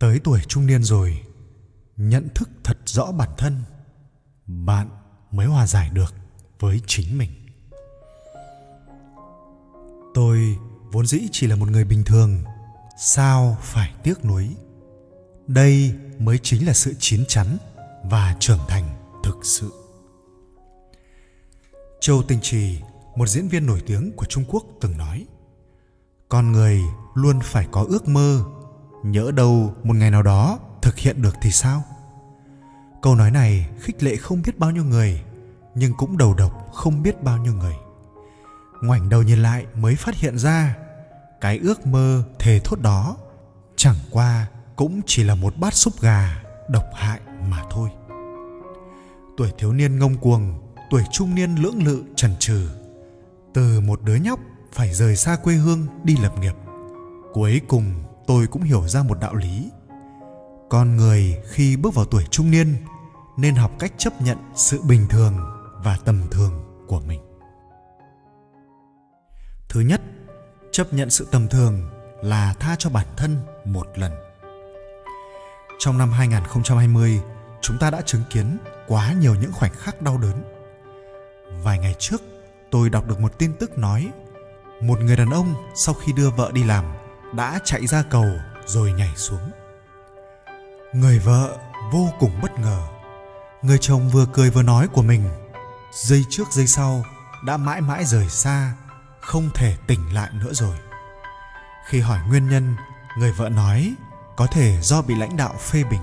tới tuổi trung niên rồi, nhận thức thật rõ bản thân, bạn mới hòa giải được với chính mình. Tôi vốn dĩ chỉ là một người bình thường, sao phải tiếc nuối? Đây mới chính là sự chín chắn và trưởng thành thực sự. Châu tinh trì, một diễn viên nổi tiếng của trung quốc, từng nói, con người luôn phải có ước mơ nhỡ đâu một ngày nào đó thực hiện được thì sao? Câu nói này khích lệ không biết bao nhiêu người, nhưng cũng đầu độc không biết bao nhiêu người. Ngoảnh đầu nhìn lại mới phát hiện ra, cái ước mơ thề thốt đó chẳng qua cũng chỉ là một bát súp gà độc hại mà thôi. Tuổi thiếu niên ngông cuồng, tuổi trung niên lưỡng lự trần trừ từ một đứa nhóc phải rời xa quê hương đi lập nghiệp. Cuối cùng tôi cũng hiểu ra một đạo lý. Con người khi bước vào tuổi trung niên nên học cách chấp nhận sự bình thường và tầm thường của mình. Thứ nhất, chấp nhận sự tầm thường là tha cho bản thân một lần. Trong năm 2020 chúng ta đã chứng kiến quá nhiều những khoảnh khắc đau đớn. Vài ngày trước, tôi đọc được một tin tức nói, một người đàn ông sau khi đưa vợ đi làm đã chạy ra cầu rồi nhảy xuống. Người vợ vô cùng bất ngờ. Người chồng vừa cười vừa nói của mình, giây trước giây sau đã mãi mãi rời xa, không thể tỉnh lại nữa rồi. Khi hỏi nguyên nhân, người vợ nói, có thể do bị lãnh đạo phê bình.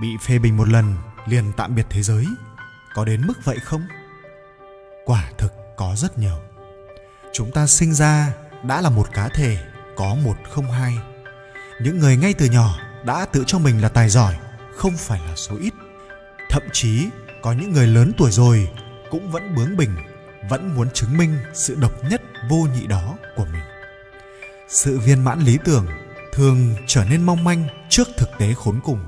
Bị phê bình một lần, liền tạm biệt thế giới. Có đến mức vậy không? Quả thực có rất nhiều. Chúng ta sinh ra đã là một cá thể có một không hai. Những người ngay từ nhỏ đã tự cho mình là tài giỏi, không phải là số ít. Thậm chí, có những người lớn tuổi rồi cũng vẫn bướng bỉnh, vẫn muốn chứng minh sự độc nhất vô nhị đó của mình. Sự viên mãn lý tưởng thường trở nên mong manh trước thực tế khốn cùng.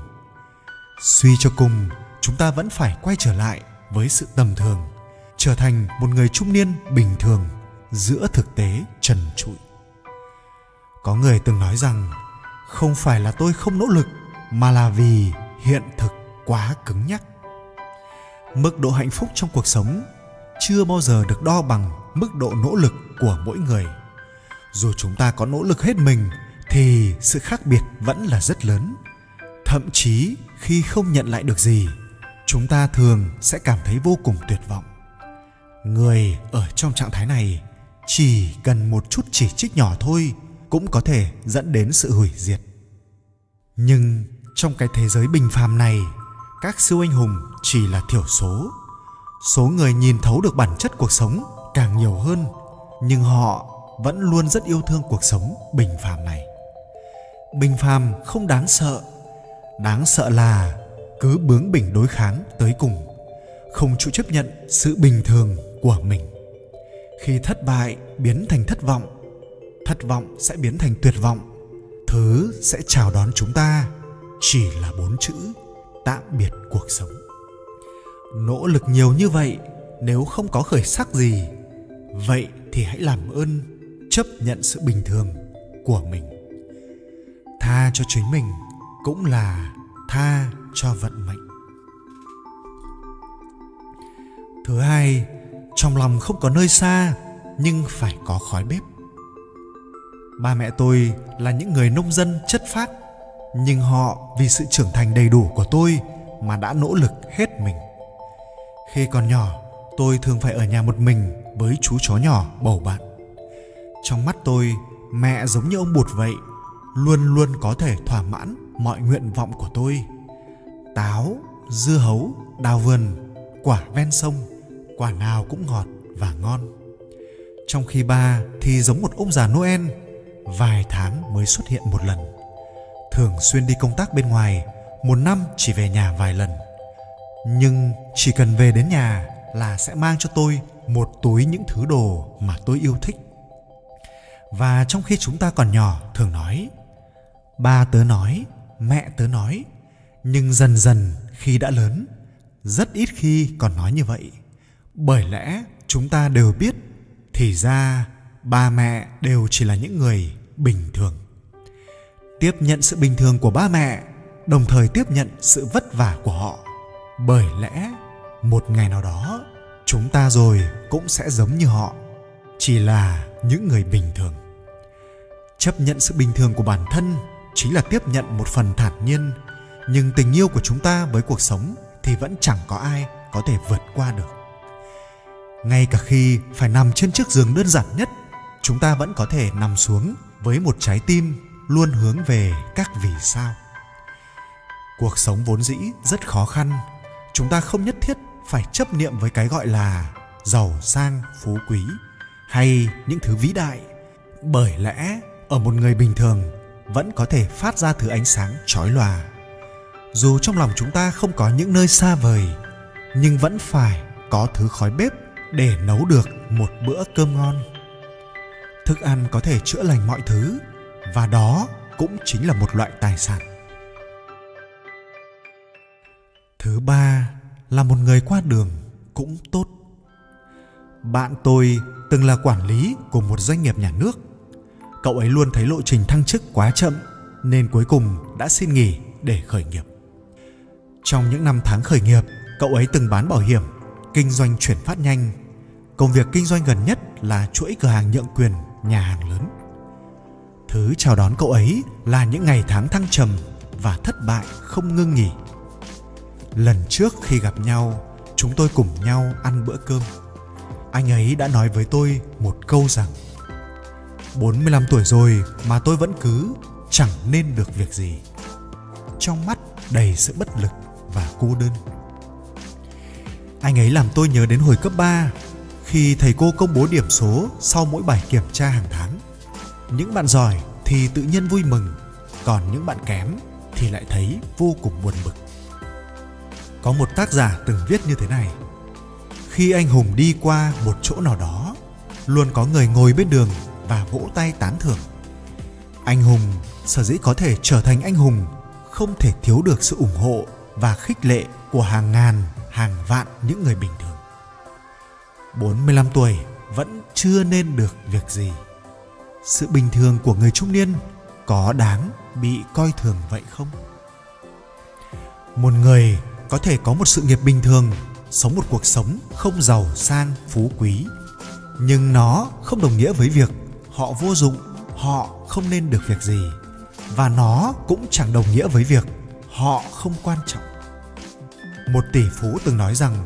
Suy cho cùng, chúng ta vẫn phải quay trở lại với sự tầm thường, trở thành một người trung niên bình thường giữa thực tế trần trụi có người từng nói rằng, không phải là tôi không nỗ lực, mà là vì hiện thực quá cứng nhắc. Mức độ hạnh phúc trong cuộc sống chưa bao giờ được đo bằng mức độ nỗ lực của mỗi người. Dù chúng ta có nỗ lực hết mình, thì sự khác biệt vẫn là rất lớn. Thậm chí, khi không nhận lại được gì, chúng ta thường sẽ cảm thấy vô cùng tuyệt vọng. Người ở trong trạng thái này chỉ cần một chút chỉ trích nhỏ thôi cũng có thể dẫn đến sự hủy diệt. Nhưng trong cái thế giới bình phàm này, các siêu anh hùng chỉ là thiểu số. Số người nhìn thấu được bản chất cuộc sống càng nhiều hơn, nhưng họ vẫn luôn rất yêu thương cuộc sống bình phàm này. Bình phàm không đáng sợ. Đáng sợ là cứ bướng bỉnh đối kháng tới cùng, không chịu chấp nhận sự bình thường của mình. Khi thất bại biến thành thất vọng thất vọng sẽ biến thành tuyệt vọng. Thứ sẽ chào đón chúng ta chỉ là bốn chữ, tạm biệt cuộc sống. Nỗ lực nhiều như vậy, nếu không có khởi sắc gì, vậy thì hãy làm ơn, chấp nhận sự bình thường của mình. Tha cho chính mình cũng là tha cho vận mệnh. Thứ hai, trong lòng không có nơi xa nhưng phải có khói bếp ba mẹ tôi là những người nông dân chất phác, nhưng họ vì sự trưởng thành đầy đủ của tôi mà đã nỗ lực hết mình. Khi còn nhỏ, tôi thường phải ở nhà một mình với chú chó nhỏ bầu bạn. Trong mắt tôi, mẹ giống như ông bụt vậy, luôn luôn có thể thỏa mãn mọi nguyện vọng của tôi. Táo, dưa hấu, đào vườn, quả ven sông, quả nào cũng ngọt và ngon. Trong khi ba thì giống một ông già noel vài tháng mới xuất hiện một lần. Thường xuyên đi công tác bên ngoài, một năm chỉ về nhà vài lần. Nhưng chỉ cần về đến nhà là sẽ mang cho tôi một túi những thứ đồ mà tôi yêu thích. Và trong khi chúng ta còn nhỏ, thường nói, ba tớ nói, mẹ tớ nói, nhưng dần dần khi đã lớn, rất ít khi còn nói như vậy. Bởi lẽ chúng ta đều biết, thì ra ba mẹ đều chỉ là những người bình thường. Tiếp nhận sự bình thường của ba mẹ, đồng thời tiếp nhận sự vất vả của họ. Bởi lẽ, một ngày nào đó, chúng ta rồi cũng sẽ giống như họ, chỉ là những người bình thường. Chấp nhận sự bình thường của bản thân chính là tiếp nhận một phần thản nhiên, nhưng tình yêu của chúng ta với cuộc sống thì vẫn chẳng có ai có thể vượt qua được. Ngay cả khi phải nằm trên chiếc giường đơn giản nhất chúng ta vẫn có thể nằm xuống với một trái tim luôn hướng về các vì sao. Cuộc sống vốn dĩ rất khó khăn. Chúng ta không nhất thiết phải chấp niệm với cái gọi là giàu sang, phú quý hay những thứ vĩ đại. Bởi lẽ, ở một người bình thường, vẫn có thể phát ra thứ ánh sáng chói lòa. Dù trong lòng chúng ta không có những nơi xa vời, nhưng vẫn phải có thứ khói bếp để nấu được một bữa cơm ngon thức ăn có thể chữa lành mọi thứ, và đó cũng chính là một loại tài sản. Thứ ba là một người qua đường cũng tốt. Bạn tôi từng là quản lý của một doanh nghiệp nhà nước. Cậu ấy luôn thấy lộ trình thăng chức quá chậm, nên cuối cùng đã xin nghỉ để khởi nghiệp. Trong những năm tháng khởi nghiệp, cậu ấy từng bán bảo hiểm, kinh doanh chuyển phát nhanh. Công việc kinh doanh gần nhất là chuỗi cửa hàng nhượng quyền nhà hàng lớn thứ chào đón cậu ấy là những ngày tháng thăng trầm và thất bại không ngưng nghỉ lần trước khi gặp nhau, chúng tôi cùng nhau ăn bữa cơm anh ấy đã nói với tôi một câu rằng 45 tuổi rồi mà tôi vẫn cứ chẳng nên được việc gì. Trong mắt đầy sự bất lực và cô đơn. Anh ấy làm tôi nhớ đến hồi cấp 3 khi thầy cô công bố điểm số sau mỗi bài kiểm tra hàng tháng. Những bạn giỏi thì tự nhiên vui mừng, còn những bạn kém thì lại thấy vô cùng buồn bực. Có một tác giả từng viết như thế này: Khi anh hùng đi qua một chỗ nào đó, luôn có người ngồi bên đường và vỗ tay tán thưởng. Anh hùng sở dĩ có thể trở thành anh hùng không thể thiếu được sự ủng hộ và khích lệ của hàng ngàn, hàng vạn những người bình thường. 45 tuổi vẫn chưa nên được việc gì. Sự bình thường của người trung niên có đáng bị coi thường vậy không? Một người có thể có một sự nghiệp bình thường, sống một cuộc sống không giàu sang phú quý, nhưng nó không đồng nghĩa với việc họ vô dụng họ không nên được việc gì và nó cũng chẳng đồng nghĩa với việc họ không quan trọng một tỷ phú từng nói rằng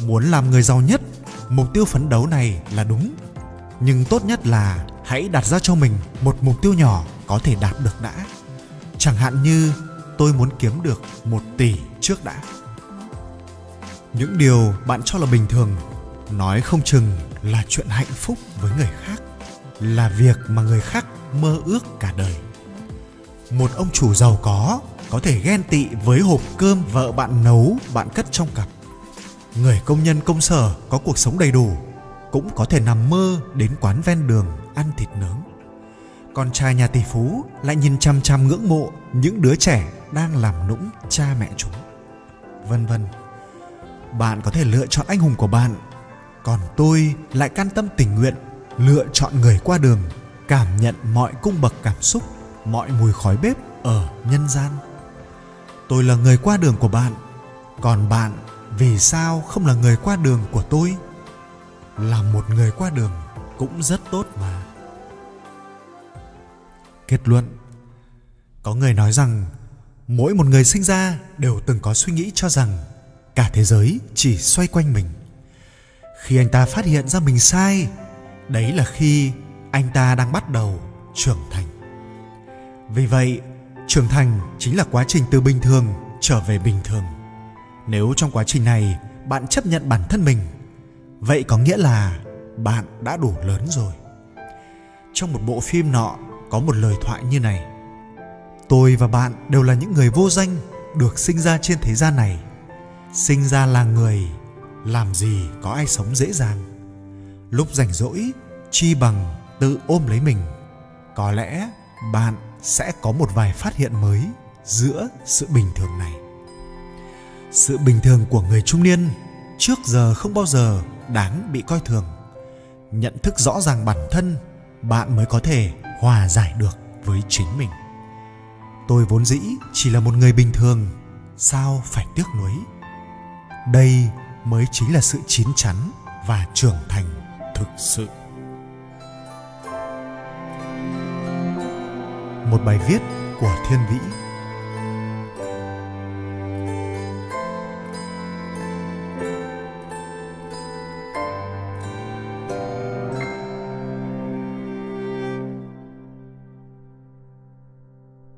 muốn làm người giàu nhất mục tiêu phấn đấu này là đúng. Nhưng tốt nhất là hãy đặt ra cho mình một mục tiêu nhỏ có thể đạt được đã. Chẳng hạn như, tôi muốn kiếm được một tỷ trước đã. Những điều bạn cho là bình thường, nói không chừng là chuyện hạnh phúc với người khác, là việc mà người khác mơ ước cả đời. Một ông chủ giàu có có thể ghen tị với hộp cơm vợ bạn nấu bạn cất trong cặp người công nhân công sở có cuộc sống đầy đủ, cũng có thể nằm mơ đến quán ven đường ăn thịt nướng. Con trai nhà tỷ phú lại nhìn chăm chăm ngưỡng mộ những đứa trẻ đang làm nũng cha mẹ chúng. Vân vân, bạn có thể lựa chọn anh hùng của bạn, còn tôi lại can tâm tình nguyện lựa chọn người qua đường, cảm nhận mọi cung bậc cảm xúc, mọi mùi khói bếp ở nhân gian. Tôi là người qua đường của bạn, còn bạn vì sao không là người qua đường của tôi? Là một người qua đường cũng rất tốt mà. Kết luận. Có người nói rằng, mỗi một người sinh ra đều từng có suy nghĩ cho rằng cả thế giới chỉ xoay quanh mình. Khi anh ta phát hiện ra mình sai, đấy là khi anh ta đang bắt đầu trưởng thành. Vì vậy, trưởng thành chính là quá trình từ bình thường trở về bình thường nếu trong quá trình này bạn chấp nhận bản thân mình, vậy có nghĩa là bạn đã đủ lớn rồi. Trong một bộ phim nọ có một lời thoại như này. Tôi và bạn đều là những người vô danh được sinh ra trên thế gian này. Sinh ra là người, làm gì có ai sống dễ dàng. Lúc rảnh rỗi, chi bằng tự ôm lấy mình. Có lẽ bạn sẽ có một vài phát hiện mới giữa sự bình thường này sự bình thường của người trung niên trước giờ không bao giờ đáng bị coi thường. Nhận thức rõ ràng bản thân, bạn mới có thể hòa giải được với chính mình. Tôi vốn dĩ chỉ là một người bình thường, sao phải tiếc nuối? Đây mới chính là sự chín chắn và trưởng thành thực sự. Một bài viết của thiên vĩ.